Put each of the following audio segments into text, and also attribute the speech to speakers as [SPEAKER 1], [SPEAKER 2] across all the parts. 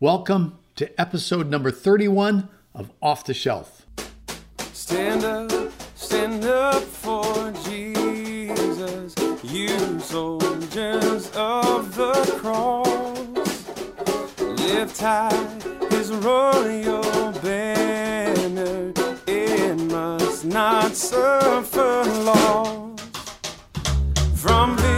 [SPEAKER 1] Welcome to episode number 31 of Off the Shelf.
[SPEAKER 2] Stand up, stand up for Jesus, you soldiers of the cross. Lift high his royal banner, it must not suffer loss. From victory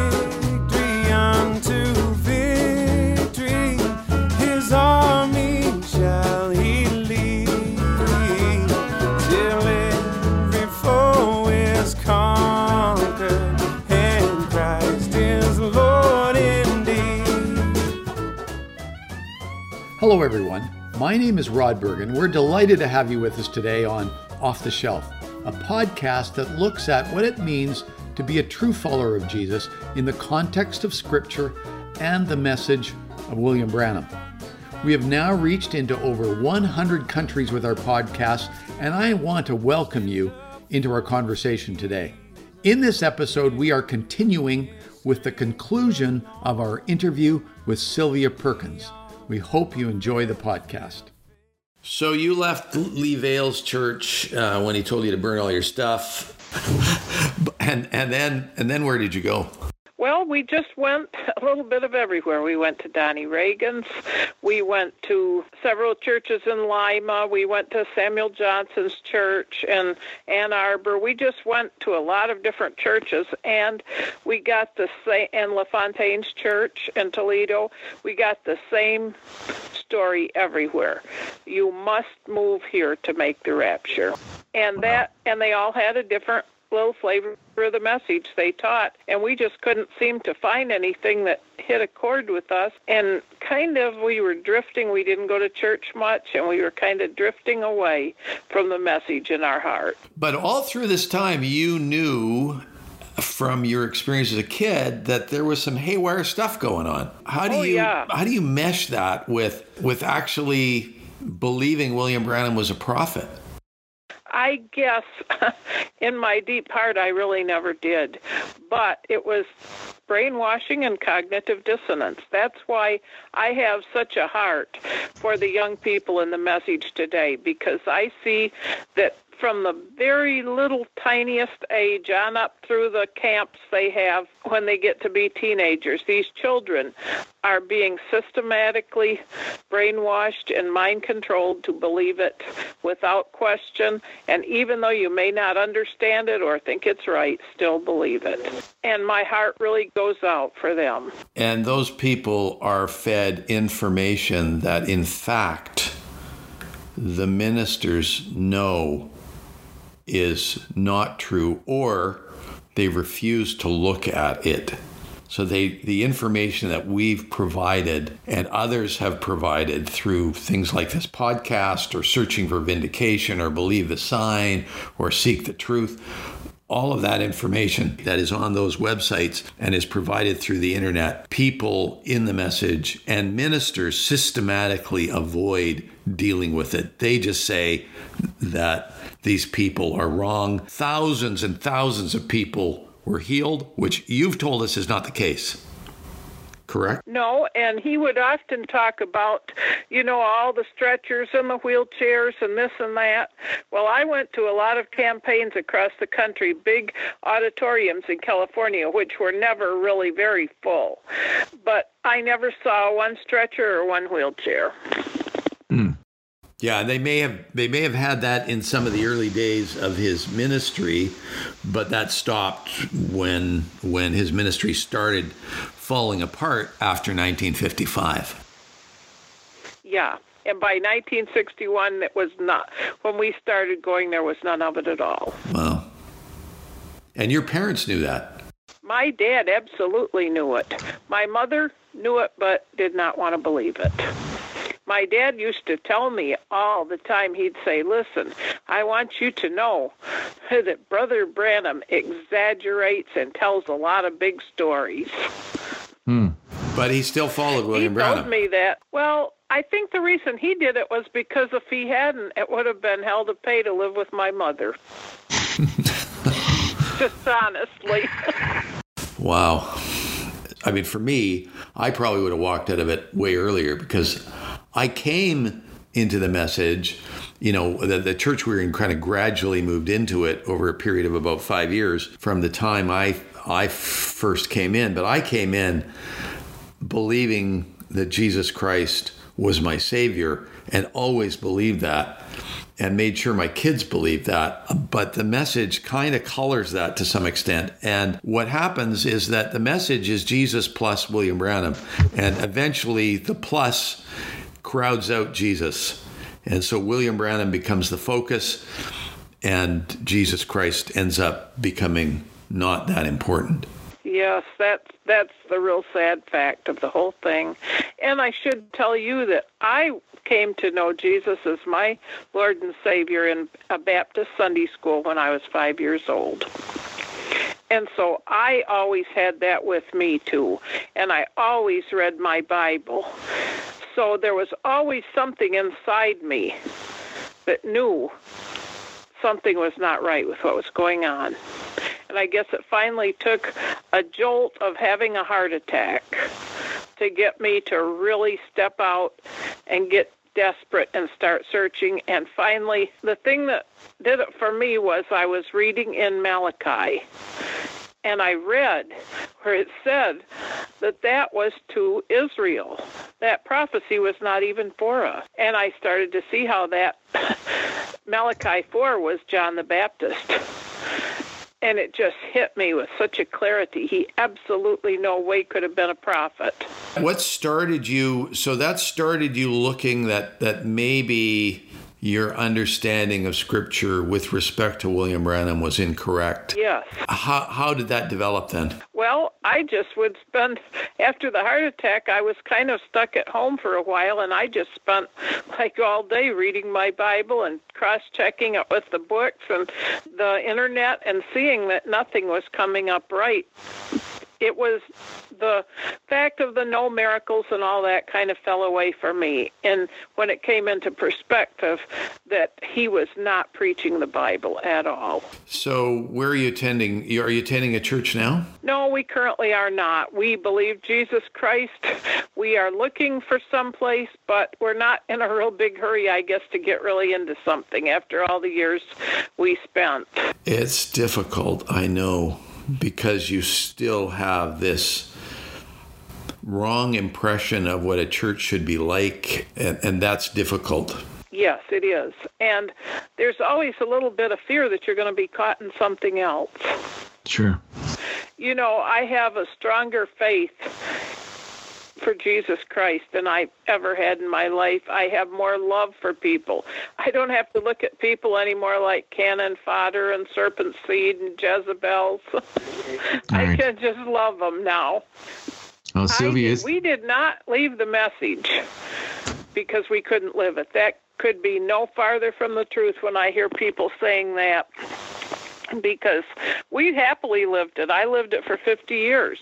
[SPEAKER 1] Hello, everyone. My name is Rod Bergen. We're delighted to have you with us today on Off the Shelf, a podcast that looks at what it means to be a true follower of Jesus in the context of Scripture and the message of William Branham. We have now reached into over 100 countries with our podcast, and I want to welcome you into our conversation today. In this episode, we are continuing with the conclusion of our interview with Sylvia Perkins. We hope you enjoy the podcast. So you left Lee Vayle's church uh, when he told you to burn all your stuff, and and then and then where did you go?
[SPEAKER 3] Well, we just went a little bit of everywhere. We went to Donnie Reagan's. We went to several churches in Lima. We went to Samuel Johnson's church in Ann Arbor. We just went to a lot of different churches, and we got the same. And LaFontaine's church in Toledo. We got the same story everywhere. You must move here to make the rapture, and that. And they all had a different little flavor of the message they taught and we just couldn't seem to find anything that hit a chord with us and kind of we were drifting we didn't go to church much and we were kind of drifting away from the message in our heart
[SPEAKER 1] But all through this time, you knew from your experience as a kid that there was some haywire stuff going on. How do
[SPEAKER 3] Oh,
[SPEAKER 1] you
[SPEAKER 3] yeah.
[SPEAKER 1] how do you mesh that with with actually believing William Branham was a prophet?
[SPEAKER 3] I guess in my deep heart I really never did. But it was brainwashing and cognitive dissonance. That's why I have such a heart for the young people in the message today because I see that from the very little tiniest age on up through the camps they have when they get to be teenagers, these children are being systematically brainwashed and mind controlled to believe it without question. And even though you may not understand it or think it's right, still believe it. And my heart really goes out for them.
[SPEAKER 1] And those people are fed information that in fact the ministers know is not true or they refuse to look at it. So they the information that we've provided and others have provided through things like this podcast or searching for vindication or believe the sign or seek the truth all of that information that is on those websites and is provided through the internet, people in the message and ministers systematically avoid dealing with it. They just say that these people are wrong. Thousands and thousands of people were healed, which you've told us is not the case. Correct?
[SPEAKER 3] No, and he would often talk about, you know, all the stretchers and the wheelchairs and this and that. Well, I went to a lot of campaigns across the country, big auditoriums in California, which were never really very full. But I never saw one stretcher or one wheelchair. Hmm.
[SPEAKER 1] Yeah, they may have they may have had that in some of the early days of his ministry, but that stopped when when his ministry started falling apart after 1955.
[SPEAKER 3] Yeah. And by 1961, it was not, when we started going, there was none of it at all.
[SPEAKER 1] Wow. And your parents knew that.
[SPEAKER 3] My dad absolutely knew it. My mother knew it, but did not want to believe it. My dad used to tell me all the time, he'd say, Listen, I want you to know that Brother Branham exaggerates and tells a lot of big stories. Hmm.
[SPEAKER 1] But he still followed William
[SPEAKER 3] He
[SPEAKER 1] William
[SPEAKER 3] told me that. Well, I think the reason he did it was because if he hadn't, it would have been hell to pay to live with my mother. Just honestly.
[SPEAKER 1] Wow. I mean, for me, I probably would have walked out of it way earlier because I came into the message, you know, the, the church we were in kind of gradually moved into it over a period of about five years from the time I I first came in. But I came in believing that Jesus Christ was my Savior and always believed that and made sure my kids believed that. But the message kind of colors that to some extent. And what happens is that the message is Jesus plus William Branham. And eventually the plus crowds out Jesus. And so William Branham becomes the focus, and Jesus Christ ends up becoming not that important.
[SPEAKER 3] Yes, that's that's the real sad fact of the whole thing. And I should tell you that I came to know Jesus as my Lord and Savior in a Baptist Sunday school when I was 5 years old. And so I always had that with me too. And I always read my Bible. So there was always something inside me that knew something was not right with what was going on. And I guess it finally took a jolt of having a heart attack to get me to really step out and get desperate and start searching. And finally, the thing that did it for me was I was reading in Malachi. And I read where it said that that was to Israel. That prophecy was not even for us. And I started to see how that Malachi 4 was John the Baptist and it just hit me with such a clarity. He absolutely no way could have been a prophet.
[SPEAKER 1] What started you? So that started you looking that that maybe your understanding of scripture with respect to William Branham was incorrect.
[SPEAKER 3] Yes.
[SPEAKER 1] How how did that develop then?
[SPEAKER 3] Well, I just would spend after the heart attack. I was kind of stuck at home for a while, and I just spent like all day reading my Bible and cross-checking it with the books and the internet, and seeing that nothing was coming up right it was the fact of the no miracles and all that kind of fell away for me. And when it came into perspective that he was not preaching the Bible at all.
[SPEAKER 1] So, where are you attending? Are you attending a church now?
[SPEAKER 3] No, we currently are not. We believe Jesus Christ. We are looking for some place, but we're not in a real big hurry, I guess, to get really into something after all the years we spent.
[SPEAKER 1] It's difficult, I know because you still have this wrong impression of what a church should be like, and, and that's difficult.
[SPEAKER 3] Yes, it is. And there's always a little bit of fear that you're going to be caught in something else.
[SPEAKER 1] Sure.
[SPEAKER 3] You know, I have a stronger faith for Jesus Christ than I've ever had in my life. I have more love for people. I don't have to look at people anymore like cannon fodder and serpent seed and Jezebels. I can just love them now.
[SPEAKER 4] Oh, Sylvia,
[SPEAKER 3] I, we did not leave the message because we couldn't live it. That could be no farther from the truth when I hear people saying that because we happily lived it. I lived it for 50 years.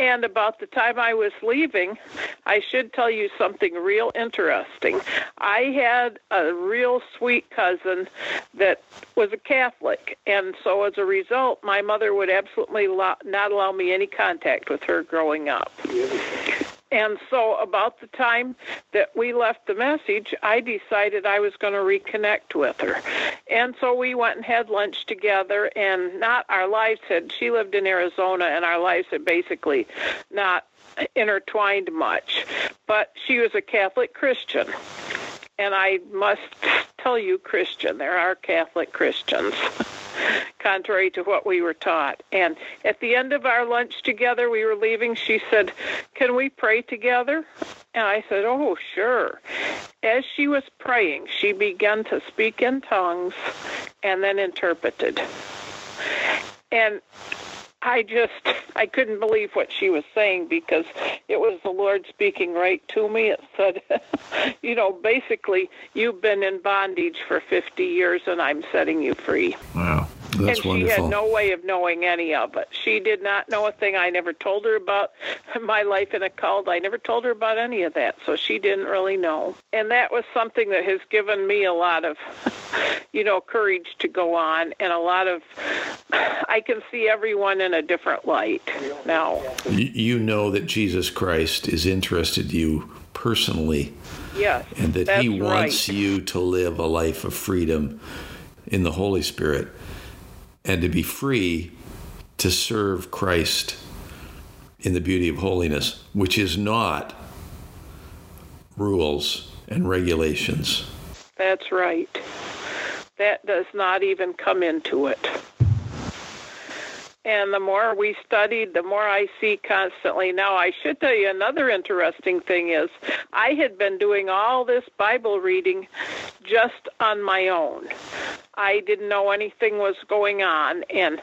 [SPEAKER 3] And about the time I was leaving, I should tell you something real interesting. I had a real sweet cousin that was a Catholic, and so as a result, my mother would absolutely not allow me any contact with her growing up. And so, about the time that we left the message, I decided I was going to reconnect with her. And so we went and had lunch together, and not our lives had, she lived in Arizona, and our lives had basically not intertwined much. But she was a Catholic Christian. And I must tell you, Christian, there are Catholic Christians. contrary to what we were taught. And at the end of our lunch together, we were leaving, she said, Can we pray together? And I said, Oh, sure. As she was praying, she began to speak in tongues and then interpreted. And I just I couldn't believe what she was saying because it was the Lord speaking right to me. It said, you know, basically you've been in bondage for 50 years and I'm setting you free.
[SPEAKER 1] Wow. That's
[SPEAKER 3] and she
[SPEAKER 1] wonderful.
[SPEAKER 3] had no way of knowing any of it. She did not know a thing. I never told her about my life in a cult. I never told her about any of that. So she didn't really know. And that was something that has given me a lot of, you know, courage to go on and a lot of, I can see everyone in a different light now.
[SPEAKER 1] You, know that Jesus Christ is interested in you personally
[SPEAKER 3] Yes.
[SPEAKER 1] and that He wants
[SPEAKER 3] right.
[SPEAKER 1] you to live a life of freedom in the Holy Spirit and to be free to serve Christ in the beauty of holiness, which is not rules and regulations.
[SPEAKER 3] That's right. That does not even come into it. And the more we studied, the more I see constantly. Now, I should tell you another interesting thing is I had been doing all this Bible reading just on my own. I didn't know anything was going on, and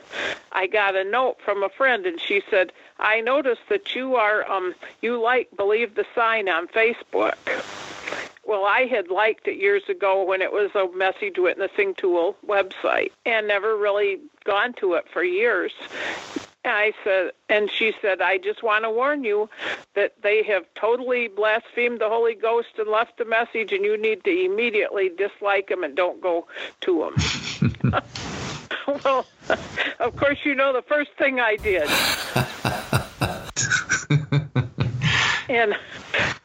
[SPEAKER 3] I got a note from a friend, and she said, "I noticed that you are um you like Believe the Sign on Facebook." Well, I had liked it years ago when it was a message witnessing tool website and never really gone to it for years. And I said, and she said, I just want to warn you that they have totally blasphemed the Holy Ghost and left a message, and you need to immediately dislike them and don't go to them. well, of course, you know the first thing I did. and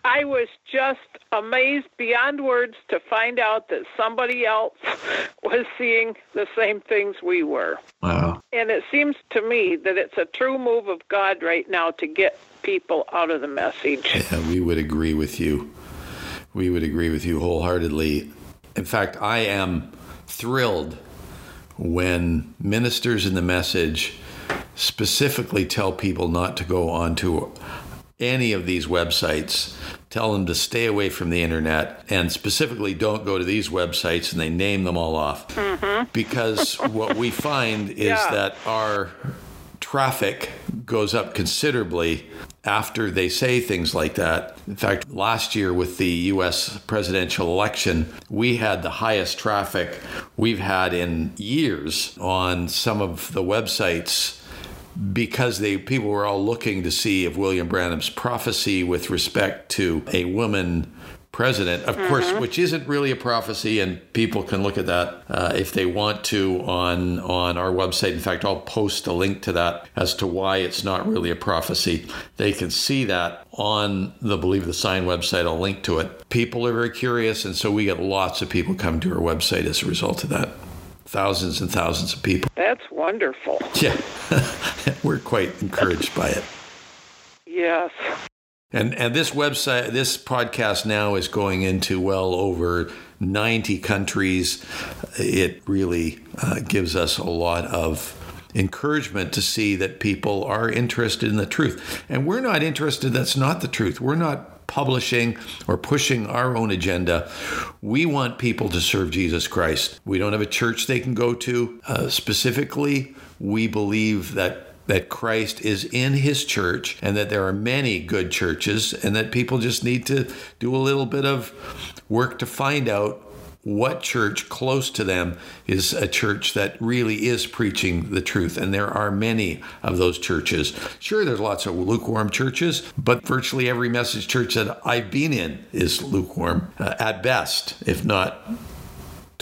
[SPEAKER 3] I was just amazed beyond words to find out that somebody else was seeing the same things we were.
[SPEAKER 4] Wow.
[SPEAKER 3] And it seems to me that it's a true move of God right now to get people out of the message.
[SPEAKER 1] Yeah, we would agree with you. We would agree with you wholeheartedly. In fact, I am thrilled when ministers in the message specifically tell people not to go onto any of these websites, tell them to stay away from the internet, and specifically don't go to these websites, and they name them all off. Mm-hmm. Because what we find is
[SPEAKER 3] Yeah.
[SPEAKER 1] that our traffic goes up considerably after they say things like that. In fact, last year with the US presidential election, we had the highest traffic we've had in years on some of the websites because they people were all looking to see if William Branham's prophecy with respect to a woman president, of course, which isn't really a prophecy, and people can look at that uh, if they want to on on our website. In fact, I'll post a link to that as to why it's not really a prophecy. They can see that on the Believe the Sign website. I'll link to it. People are very curious, and so we get lots of people come to our website as a result of that. Thousands and thousands of people.
[SPEAKER 3] That's wonderful.
[SPEAKER 1] Yeah, we're quite encouraged by it.
[SPEAKER 3] Yes.
[SPEAKER 1] And and this website, this podcast now is going into well over 90 countries. It really uh, gives us a lot of encouragement to see that people are interested in the truth. And we're not interested, that's not the truth. We're not publishing or pushing our own agenda. We want people to serve Jesus Christ. We don't have a church they can go to. Uh, specifically, we believe that that Christ is in his church and that there are many good churches and that people just need to do a little bit of work to find out what church close to them is a church that really is preaching the truth. And there are many of those churches. Sure, there's lots of lukewarm churches, but virtually every message church that I've been in is lukewarm uh, at best, if not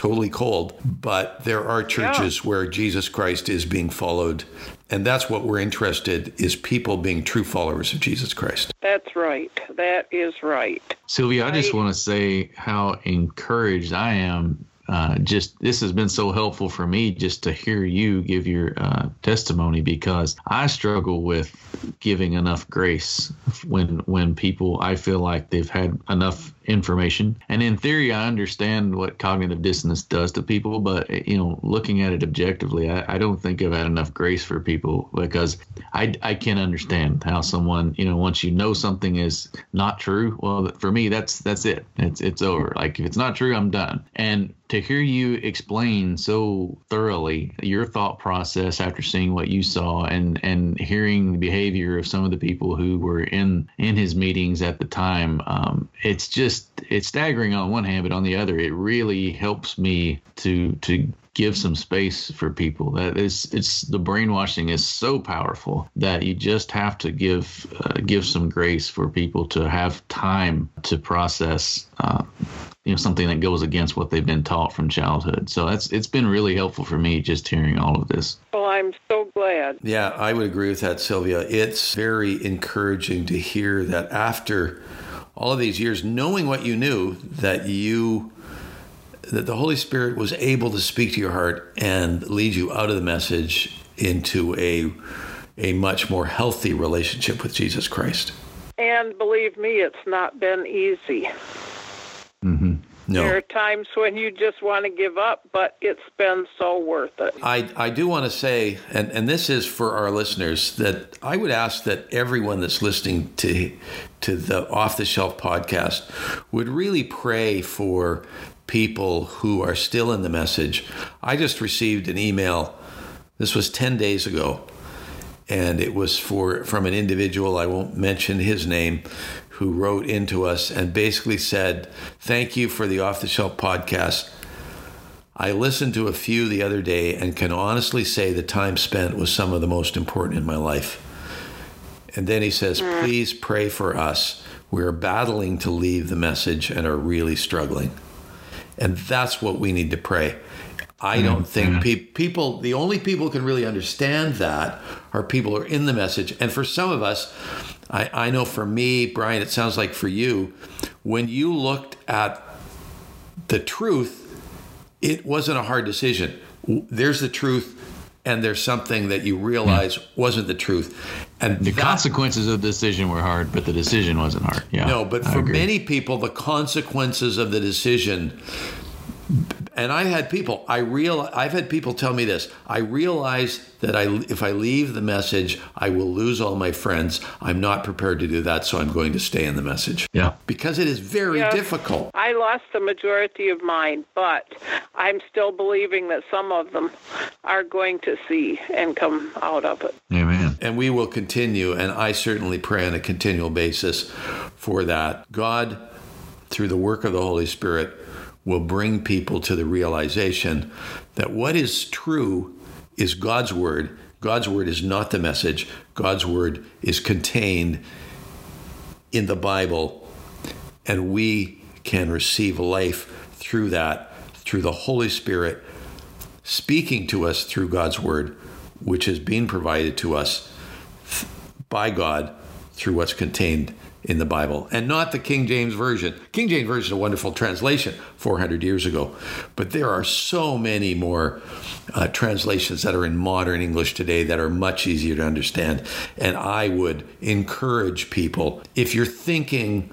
[SPEAKER 1] totally cold. But there are churches where Jesus Christ is being followed. And that's what we're interested is people being true followers of Jesus Christ.
[SPEAKER 3] That's right. That is right.
[SPEAKER 4] Sylvia, I just want to say how encouraged I am. Uh, just this has been so helpful for me just to hear you give your uh, testimony because I struggle with giving enough grace when when people I feel like they've had enough information. And in theory I understand what cognitive dissonance does to people but you know looking at it objectively I, I don't think I've had enough grace for people because I, I can understand how someone you know once you know something is not true well for me that's that's it. It's it's over. Like if it's not true I'm done. And to hear you explain so thoroughly your thought process after seeing what you saw and and hearing the behavior of some of the people who were in in his meetings at the time um, it's just it's staggering on one hand but on the other it really helps me to to give some space for people that is it's the brainwashing is so powerful that you just have to give uh, give some grace for people to have time to process uh, you know something that goes against what they've been taught from childhood so that's it's been really helpful for me just hearing all of this
[SPEAKER 3] Well, I'm so glad.
[SPEAKER 1] Yeah, I would agree with that, Sylvia. It's very encouraging to hear that after all of these years, knowing what you knew, that you that the Holy Spirit was able to speak to your heart and lead you out of the message into a a much more healthy relationship with Jesus Christ.
[SPEAKER 3] And believe me, it's not been easy.
[SPEAKER 1] No.
[SPEAKER 3] There are times when you just want to give up, but it's been so worth it.
[SPEAKER 1] I, I do want to say, and, and this is for our listeners, that I would ask that everyone that's listening to to the Off the Shelf podcast would really pray for people who are still in the message. I just received an email. This was ten days ago, and it was for from an individual. I won't mention his name, who wrote into us and basically said, "Thank you for the Off the Shelf podcast." I listened to a few the other day and can honestly say the time spent was some of the most important in my life. And then he says, Please pray for us. We're battling to leave the message and are really struggling. And that's what we need to pray. I don't think pe- people, the only people who can really understand that are people who are in the message. And for some of us, I, I know for me, Bryan, it sounds like for you, when you looked at the truth, it wasn't a hard decision. There's the truth, and there's something that you realize wasn't the truth. And
[SPEAKER 4] The
[SPEAKER 1] that-
[SPEAKER 4] consequences of the decision were hard, but the decision wasn't hard. Yeah.
[SPEAKER 1] no, but
[SPEAKER 4] I
[SPEAKER 1] for
[SPEAKER 4] agree.
[SPEAKER 1] many people, the consequences of the decision. And I had people. I real. I've had people tell me this. I realize that I, if I leave the message, I will lose all my friends. I'm not prepared to do that, so I'm going to stay in the message
[SPEAKER 4] Yeah.
[SPEAKER 1] because it is very
[SPEAKER 3] Yeah.
[SPEAKER 1] difficult.
[SPEAKER 3] I lost the majority of mine, but I'm still believing that some of them are going to see and come out of it.
[SPEAKER 4] Amen.
[SPEAKER 1] And we will continue, and I certainly pray on a continual basis for that. God, through the work of the Holy Spirit, will bring people to the realization that what is true is God's word. God's word is not the message, God's word is contained in the Bible, and we can receive life through that, through the Holy Spirit speaking to us through God's word, which is being provided to us by God through what's contained in the Bible and not the King James Version. King James Version is a wonderful translation 400 years ago, but there are so many more uh, translations that are in modern English today that are much easier to understand. And I would encourage people if you're thinking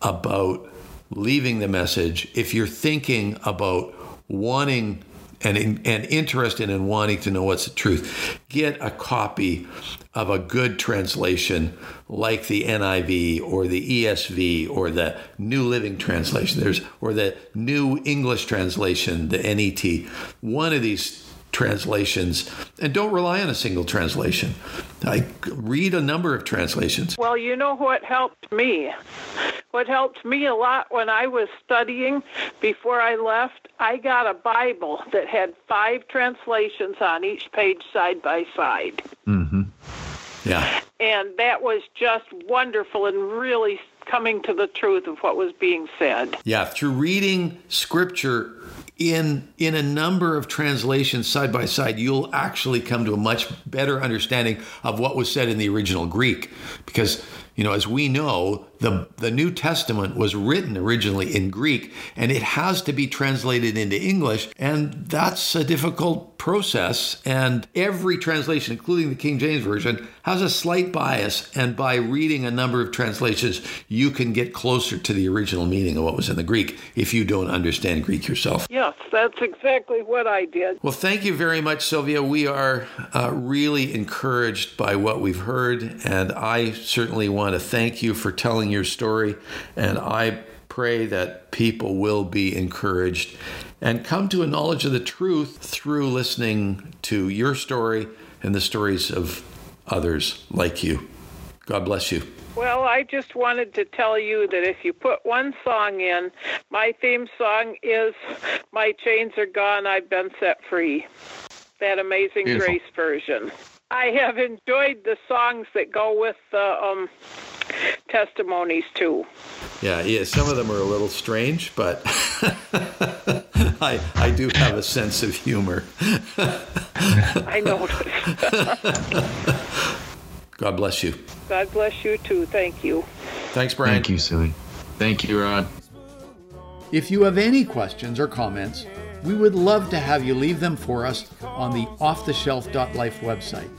[SPEAKER 1] about leaving the message, if you're thinking about wanting and, and interested in wanting to know what's the truth, get a copy of a good translation like the NIV or the ESV or the New Living Translation. There's or the New English Translation, the NET. One of these translations, and don't rely on a single translation. I read a number of translations.
[SPEAKER 3] Well, you know what helped me? What helped me a lot when I was studying before I left, I got a Bible that had five translations on each page side by side.
[SPEAKER 4] Mm-hmm.
[SPEAKER 1] Yeah.
[SPEAKER 3] And that was just wonderful and really coming to the truth of what was being said.
[SPEAKER 1] Yeah, through reading scripture in in a number of translations side by side, you'll actually come to a much better understanding of what was said in the original Greek. Because, you know, as we know, the the New Testament was written originally in Greek and it has to be translated into English, and that's a difficult process. And every translation, including the King James Version, has a slight bias. And by reading a number of translations, you can get closer to the original meaning of what was in the Greek if you don't understand Greek yourself.
[SPEAKER 3] Yes, that's exactly what I did.
[SPEAKER 1] Well, thank you very much, Sylvia. We are uh, really encouraged by what we've heard, and I certainly want to thank you for telling your story. And I pray that people will be encouraged and come to a knowledge of the truth through listening to your story and the stories of others like you. God bless you.
[SPEAKER 3] Well, I just wanted to tell you that if you put one song in, my theme song is My Chains Are Gone, I've Been Set Free. That Amazing
[SPEAKER 4] Beautiful.
[SPEAKER 3] Grace version. I have enjoyed the songs that go with the um, testimonies too.
[SPEAKER 1] Yeah, yeah, some of them are a little strange, but I, I do have a sense of humor.
[SPEAKER 3] I noticed.
[SPEAKER 1] God bless you.
[SPEAKER 3] God bless you too. Thank you.
[SPEAKER 1] Thanks, Bryan.
[SPEAKER 4] Thank you, Silly. Thank you, Rod.
[SPEAKER 5] If you have any questions or comments, we would love to have you leave them for us on the offtheshelf.life website.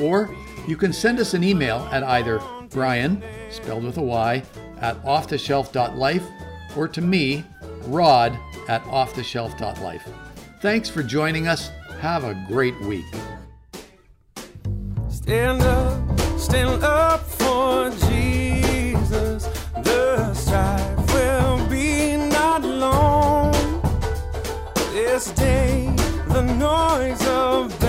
[SPEAKER 5] Or you can send us an email at either Bryan, spelled with a Y, at offtheshelf.life or to me, Rod, at offtheshelf.life. Thanks for joining us. Have a great week.
[SPEAKER 2] Stand up, stand up for Jesus. The strife this day the noise of